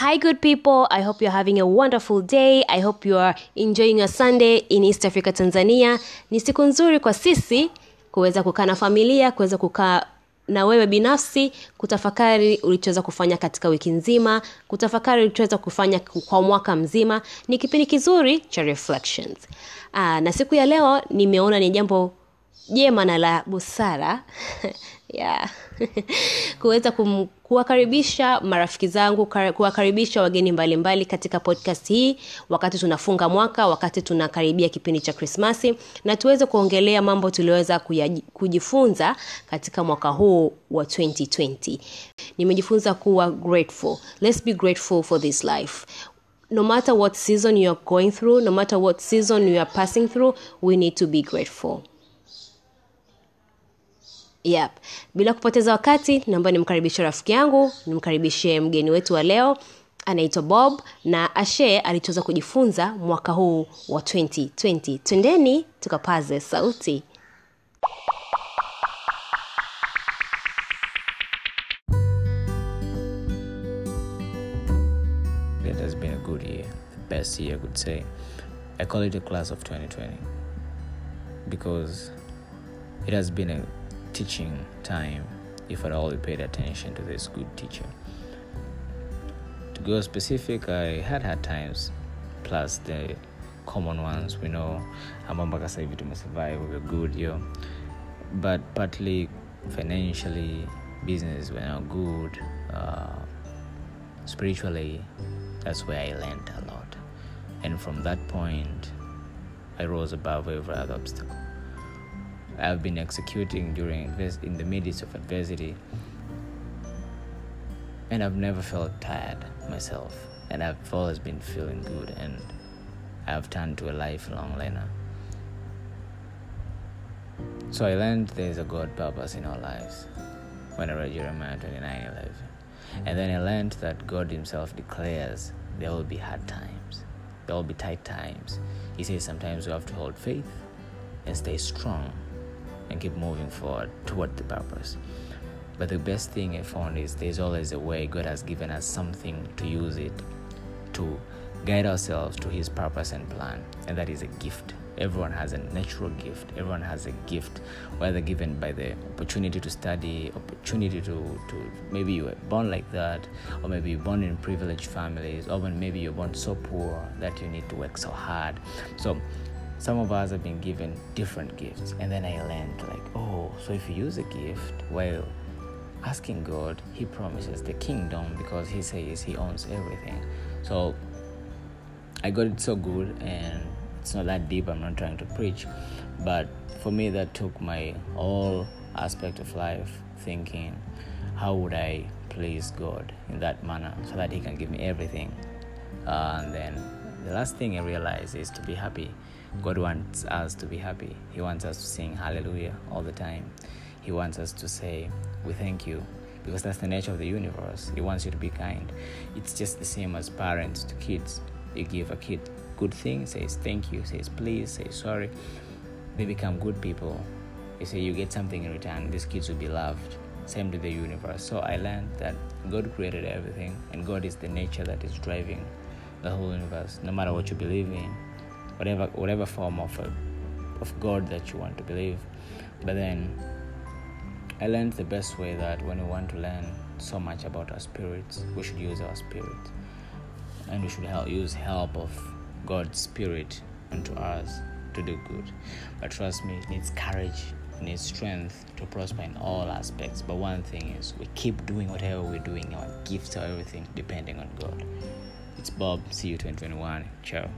Hi, good people. I hope you're having a wonderful day. I hope you are enjoying a Sunday in East Africa, Tanzania. Ni siku nzuri kwa sisi kuweza kukaa na familia, kuweza kukaa na wewe binafsi kutafakari ulichoweza kufanya katika wiki nzima kutafakari ulichoweza kufanya kwa mwaka mzima ni kipindi kizuri cha reflections Aa, na siku ya leo nimeona ni jambo jema na la busara. Kuweza kuwakaribisha marafiki zangu kuwakaribisha wageni mbalimbali mbali katika podcast hii. Wakati tunafunga mwaka wakati tunakaribia kipindi cha krismasi na tuweze kuongelea mambo tulioweza kujifunza katika mwaka huu wa 2020 nimejifunza kuwa grateful. Let's be grateful for this life. No matter what season you are going through no matter what season you are passing through we need to be grateful yep. Bila kupoteza wakati naomba nimkaribishe rafiki yangu nimkaribishe mgeni wetu wa leo anaitwa bob na ashe alichoweza kujifunza mwaka huu wa 2020 twendeni tukapaze sauti. It has been a good year, the best year I could say. I call it the class of 2020 because it has been a teaching time if at all you paid attention to this good teacher. To go specific, I had had times plus the common ones we know sasa hivi tumesurvive we're good yo. But partly financially business were not good uh, spiritually that's where i learned a lot. And from that point i rose above every other obstacle i've been executing during in the midst of adversity. And i've never felt tired myself. And i've always been feeling good. And i've turned to a lifelong learner. So i learned there's a god purpose in our lives. When i read jeremiah 29 11 and then I learned that God Himself declares there will be hard times, there will be tight times. He says sometimes we have to hold faith and stay strong and keep moving forward toward the purpose. But the best thing I found is there's always a way God has given us something to use it to guide ourselves to His purpose and plan, and that is a gift. Everyone has a natural gift. Everyone has a gift, whether given by the opportunity to study, opportunity to, to maybe you were born like that, or maybe you're born in privileged families, or when maybe you're born so poor that you need to work so hard. So some of us have been given different gifts, and then I learned like, oh, so if you use a gift, well, asking God, He promises the kingdom because He says He owns everything. So I got it so good, and it's not that deep. I'm not trying to preach, but for me, that took my whole aspect of life thinking, how would I please God in that manner so that He can give me everything? Uh, and then the last thing I realized is to be happy. God wants us to be happy. He wants us to sing hallelujah all the time. He wants us to say, We thank you, because that's the nature of the universe. He wants you to be kind. It's just the same as parents to kids. You give a kid good thing, says thank you, says please, says sorry. They become good people. You say you get something in return, these kids will be loved. Same to the universe. So I learned that God created everything, and God is the nature that is driving the whole universe, no matter what you believe in, whatever whatever form of a, of God that you want to believe. But then I learned the best way that when we want to learn so much about our spirits, we should use our spirit, and we should help, use help of God's spirit unto us to do good. But trust me, it needs courage, it needs strength to prosper in all aspects. But one thing is, we keep doing whatever we're doing, our gifts, our everything, depending on God. It's Bob. See you 2021. Ciao.